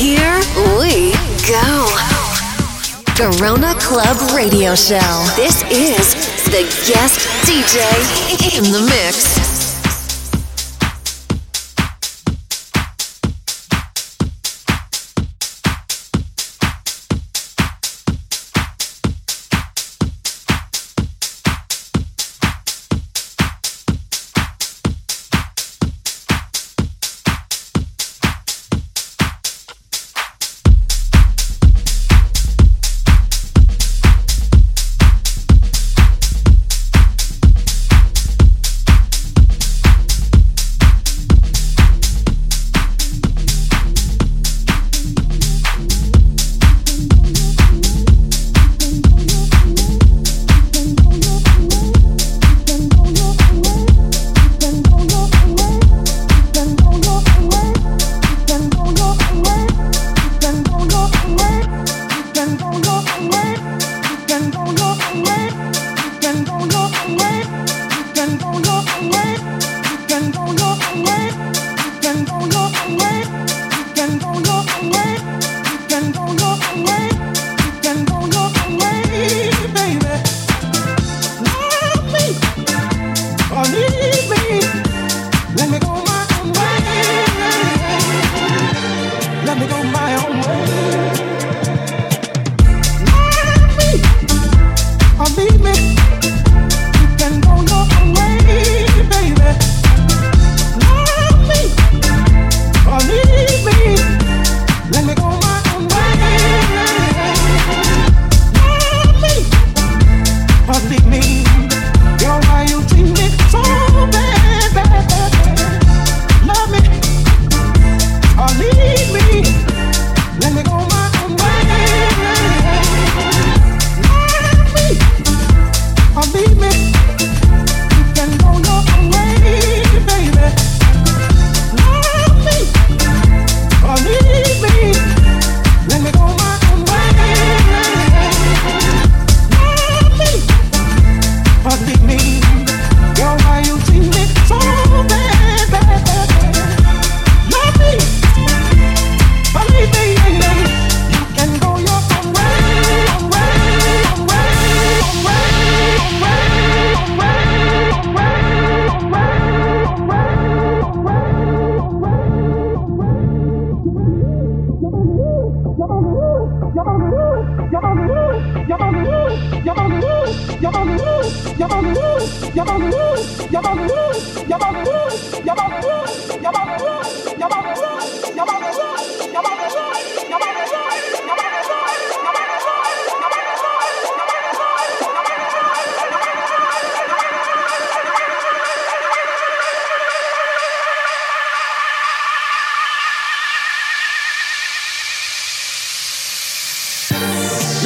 Here we go. Garona Club Radio Show. This is the guest DJ in the mix.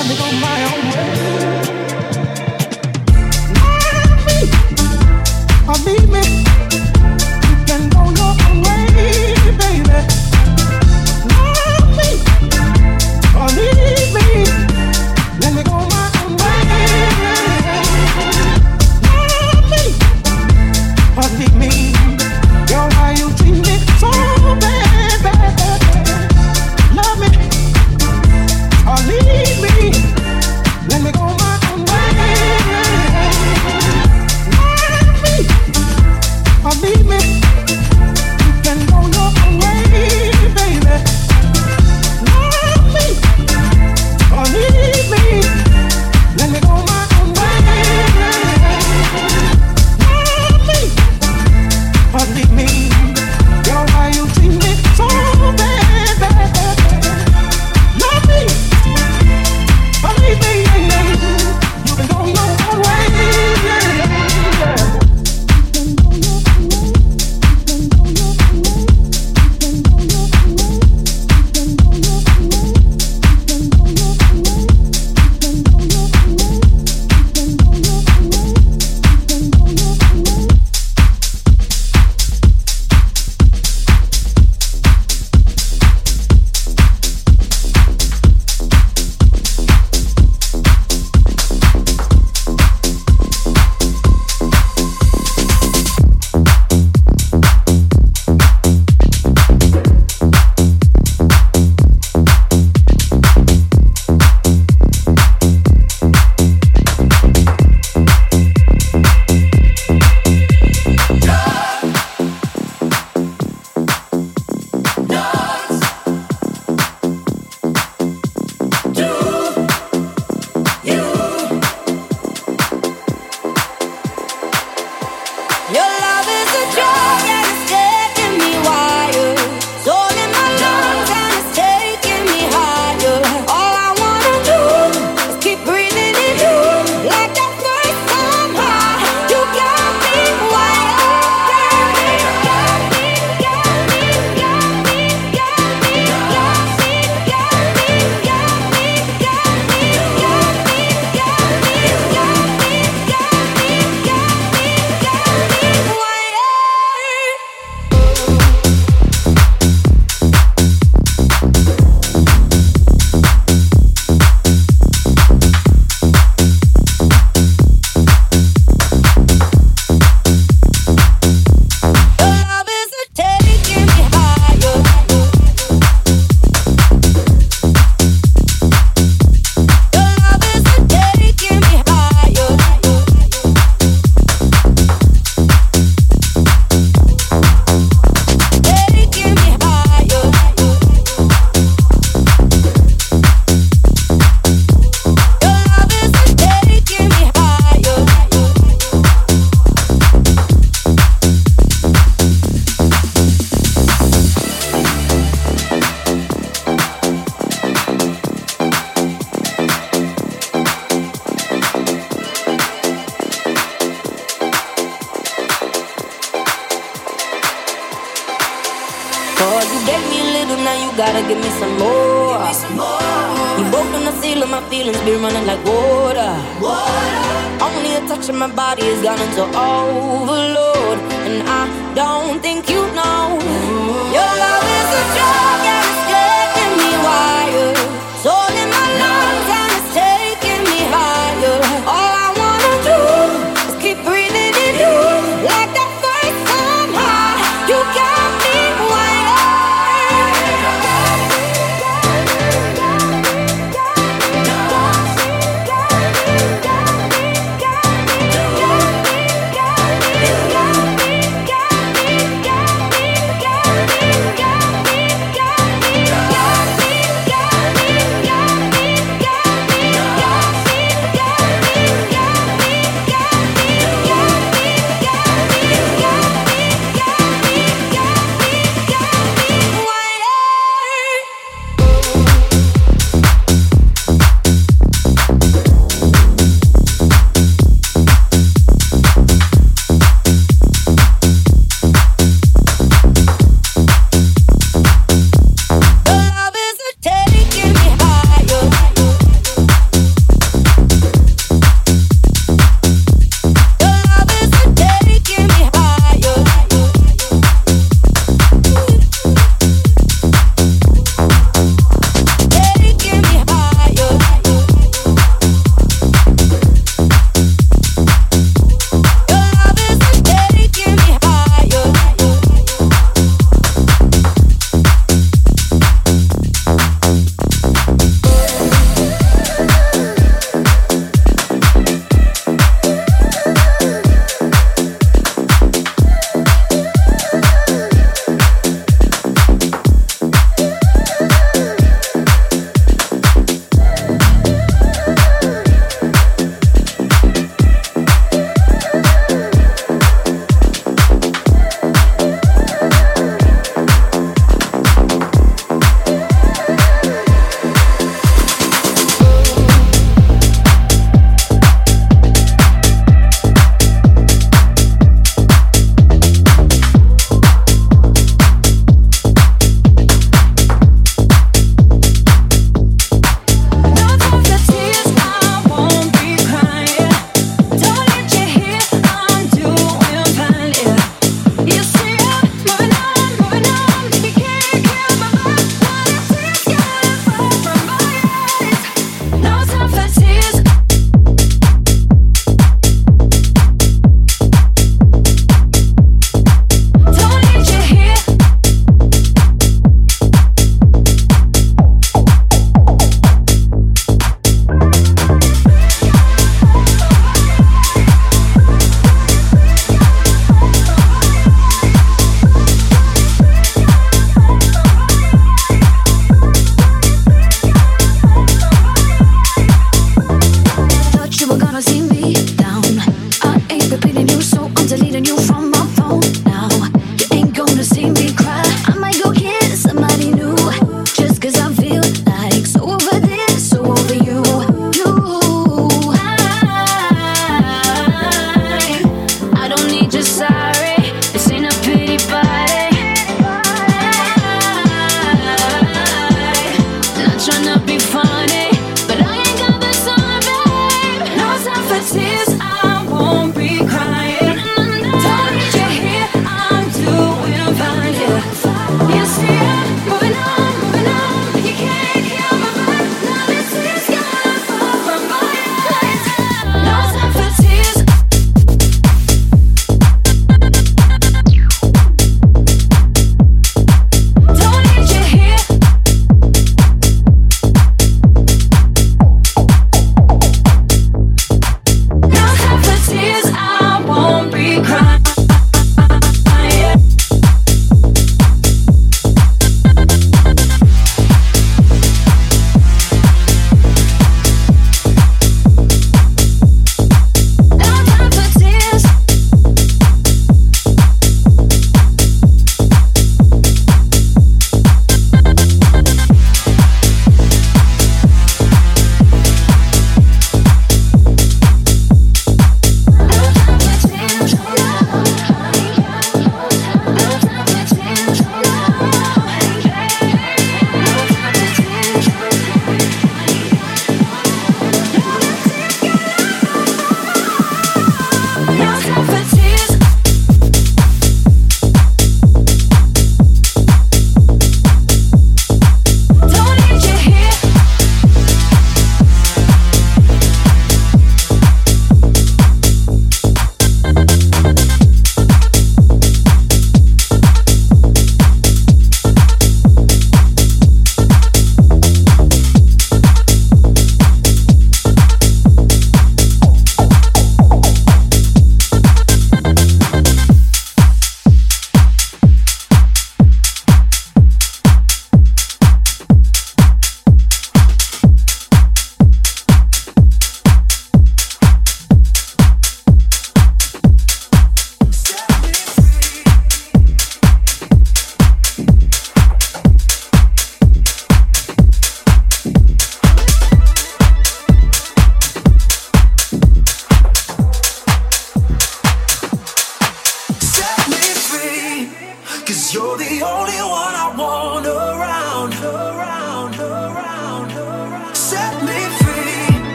Let me go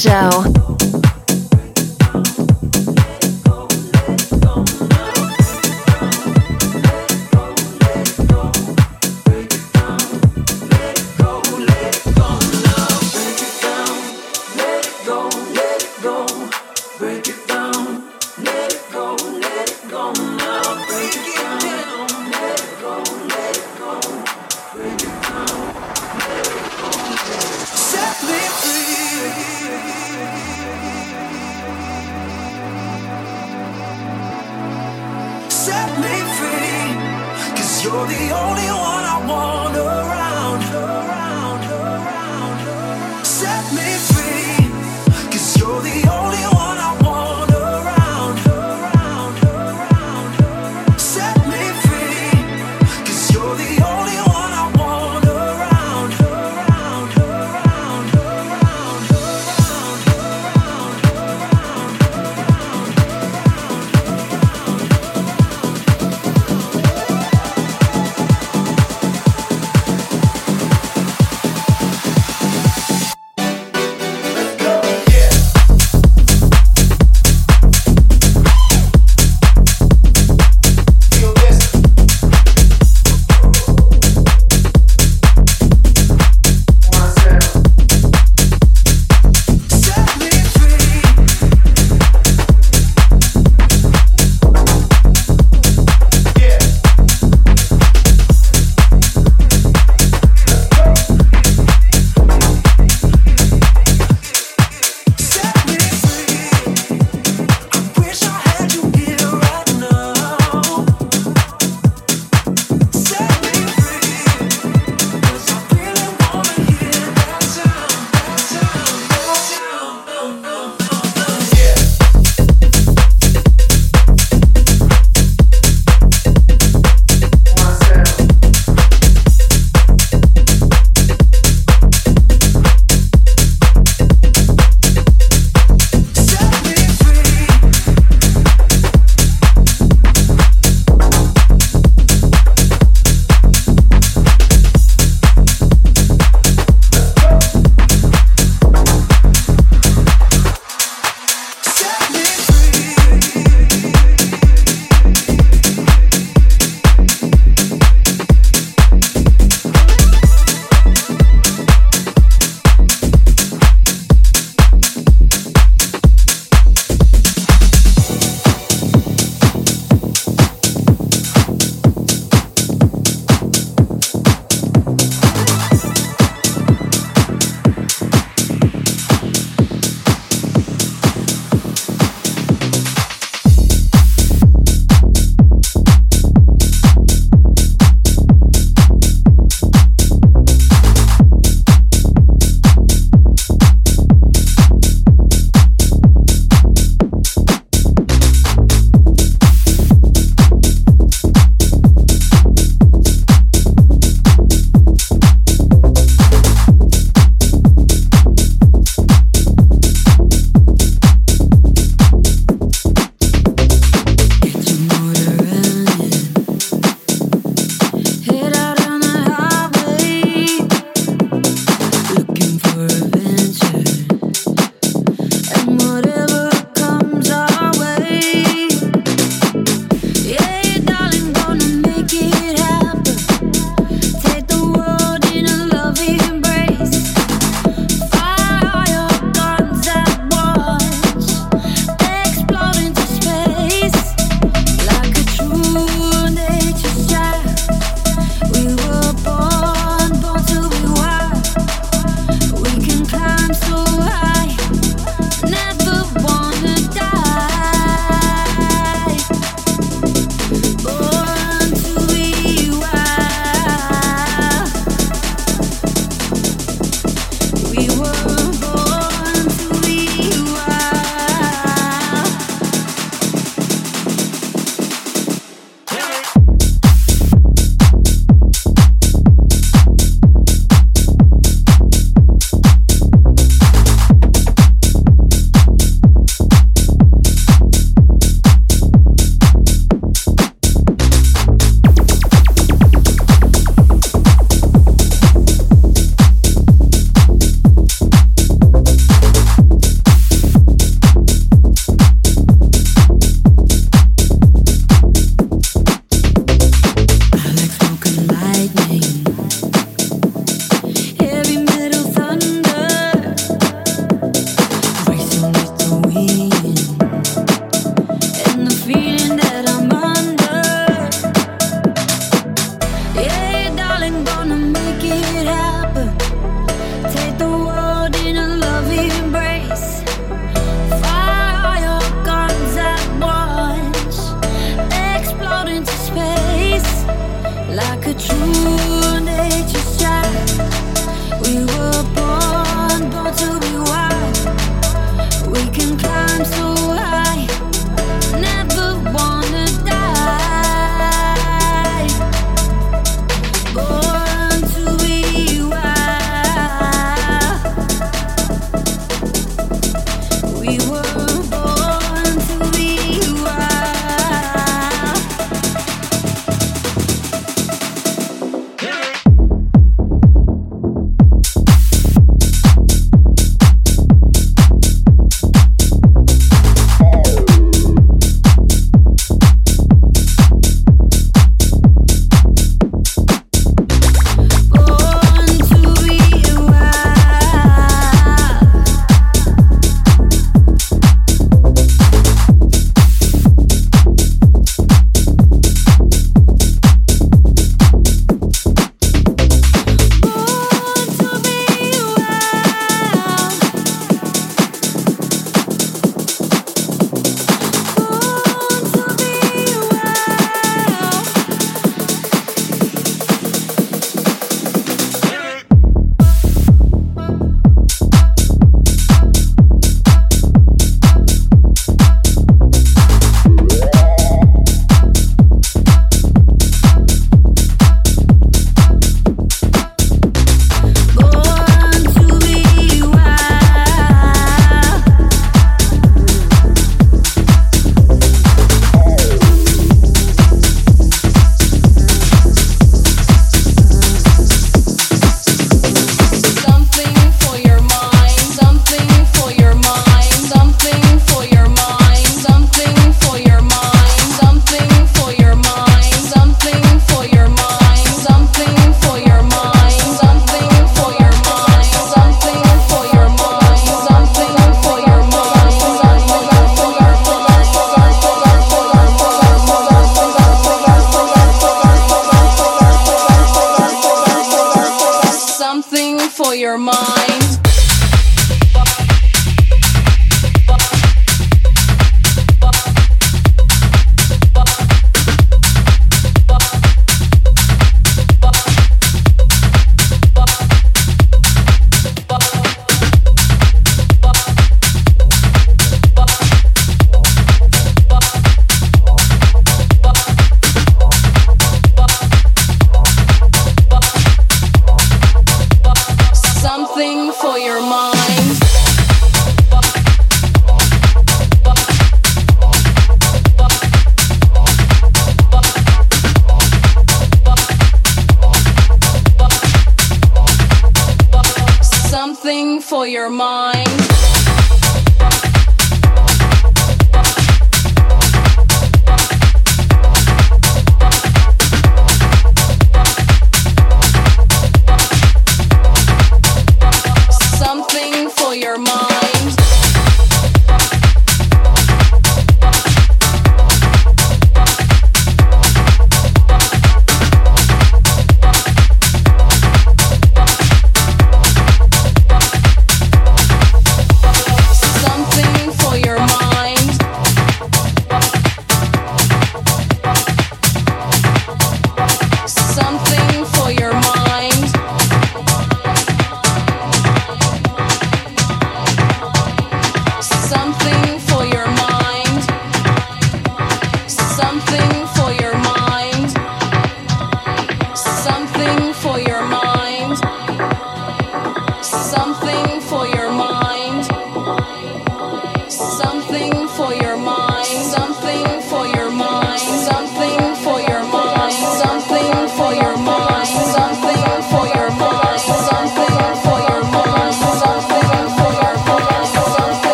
Show.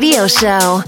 radio show.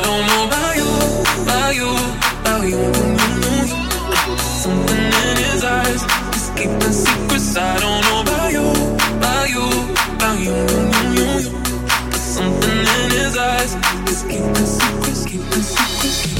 I don't know about you, about you, about you. Something in his eyes is keeping secrets. I don't know about you, about you, about you. Something in his eyes Just is keeping secrets, keeping secrets.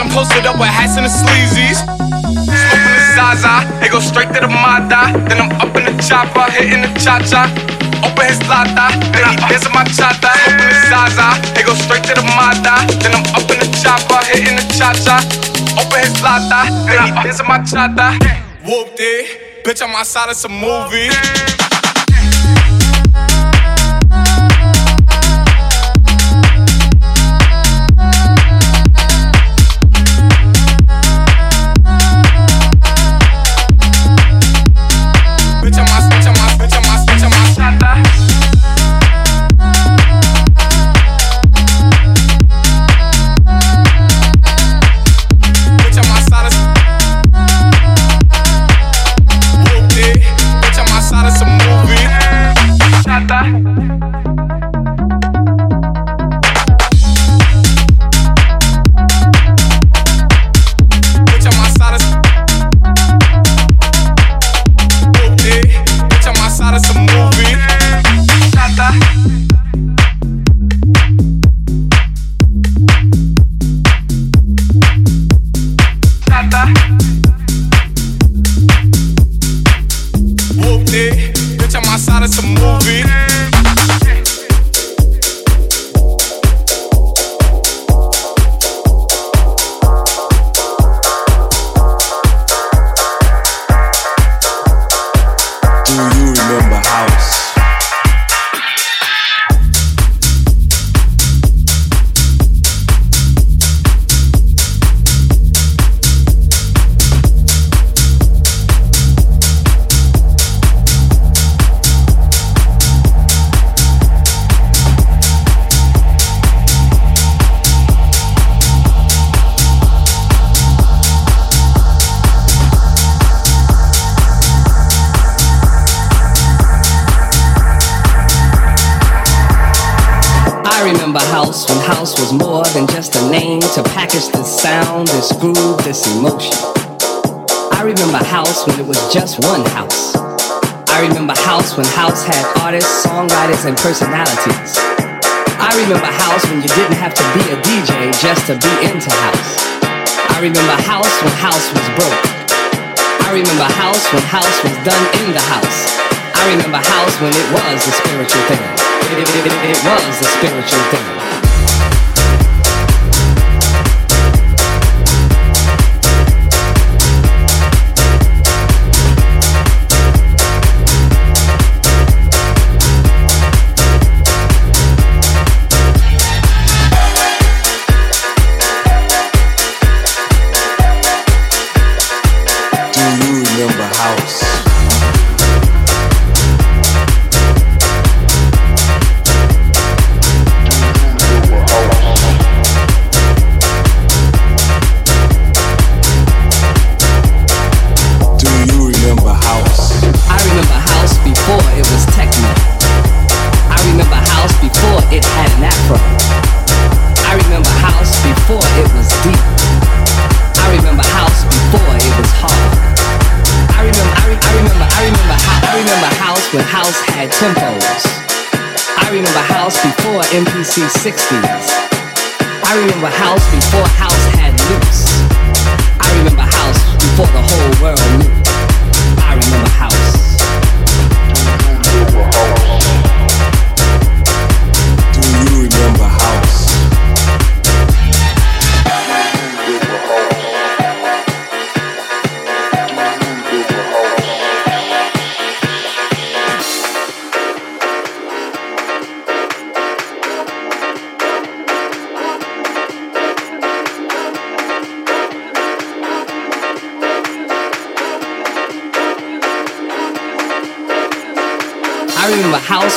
I'm posted up with hats and the sleazies. Smoking the Zaza, it go straight to the Mada. Then I'm up in the chopper, hitting the cha cha. Open his lata, then he dancing my chata. Smoking the Zaza, it go straight to the Mada. Then I'm up in the chopper, hitting the cha cha. Open his lata, then he dancing my chata. Whooped it, bitch, I'm outside of some movie. MPC 60s. I remember house before house had loops. I remember house before the whole world knew. I remember house.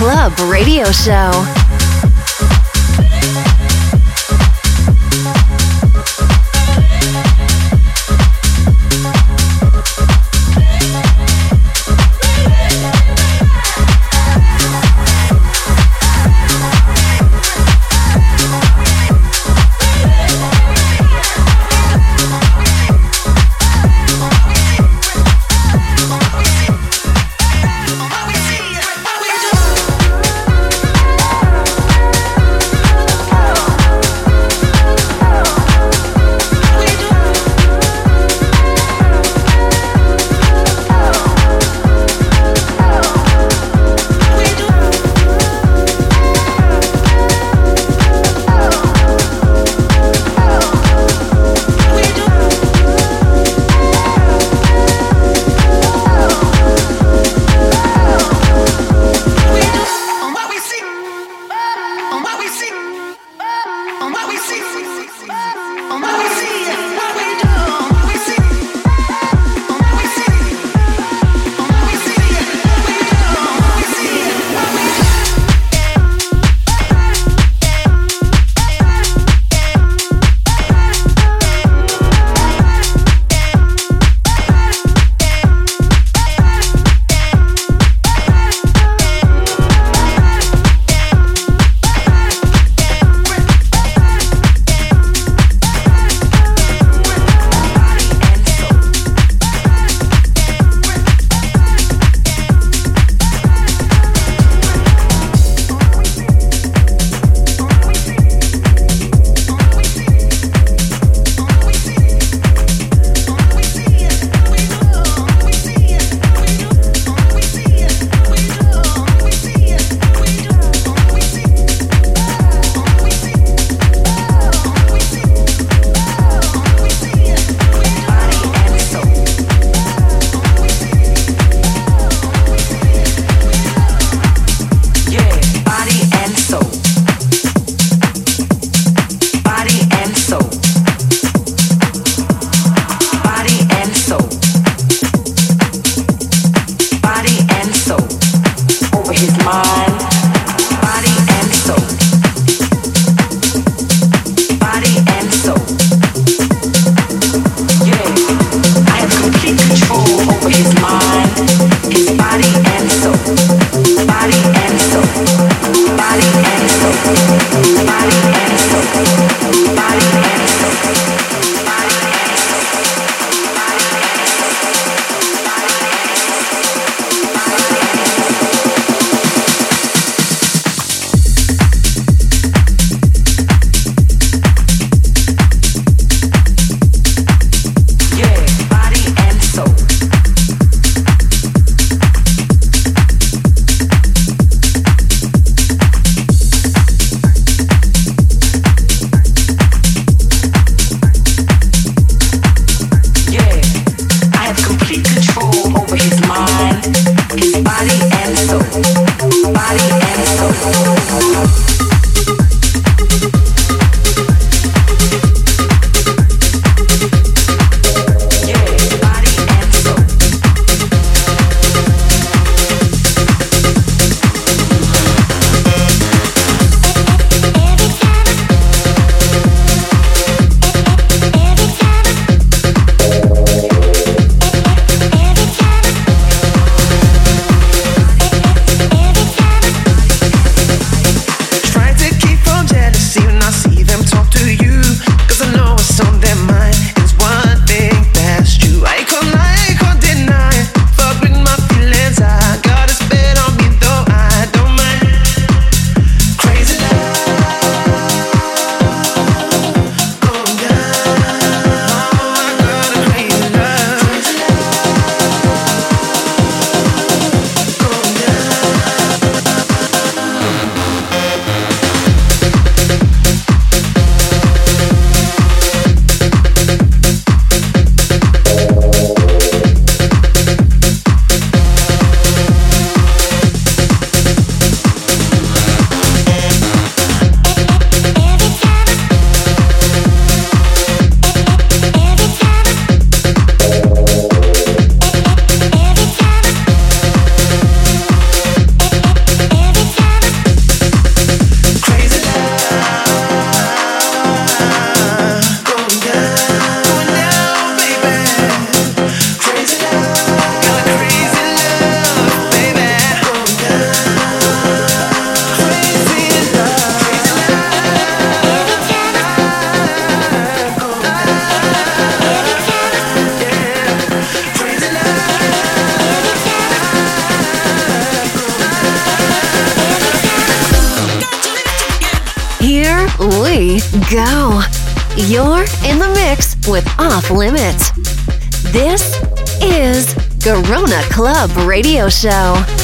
Club Radio Show. Go. You're in the mix with Off Limits. This is Garona Club Radio Show.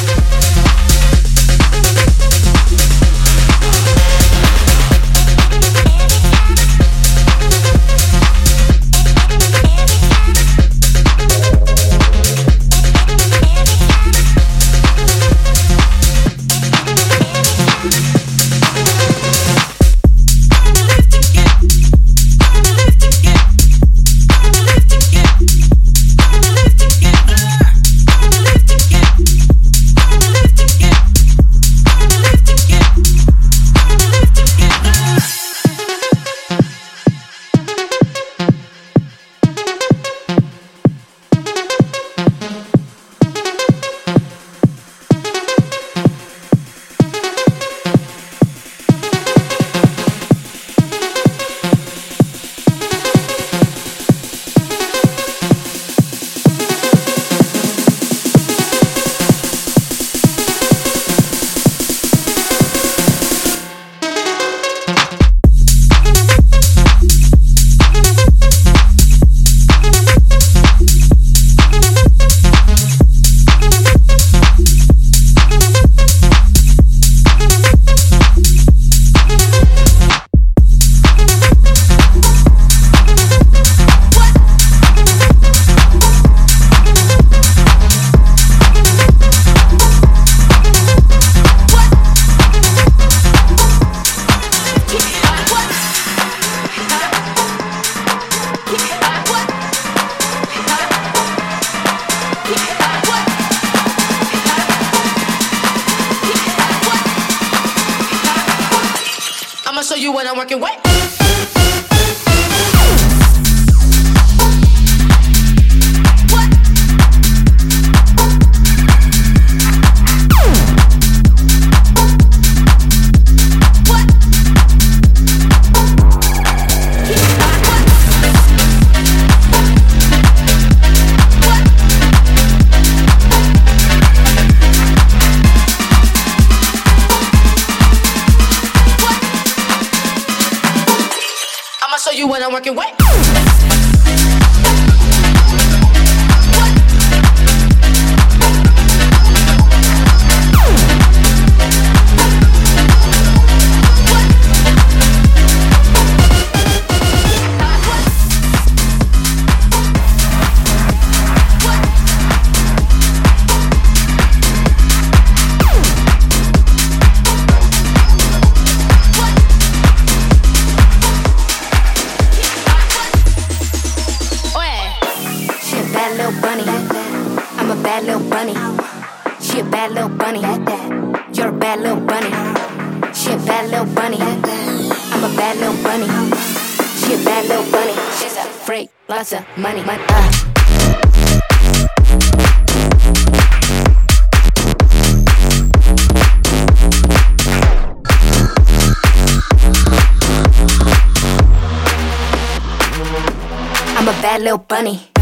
bad little bunny. You're a bad little bunny. She a bad little bunny. I'm a bad little bunny. She a bad little bunny. She's a freak, lots of money. money. Uh. I'm a bad little bunny.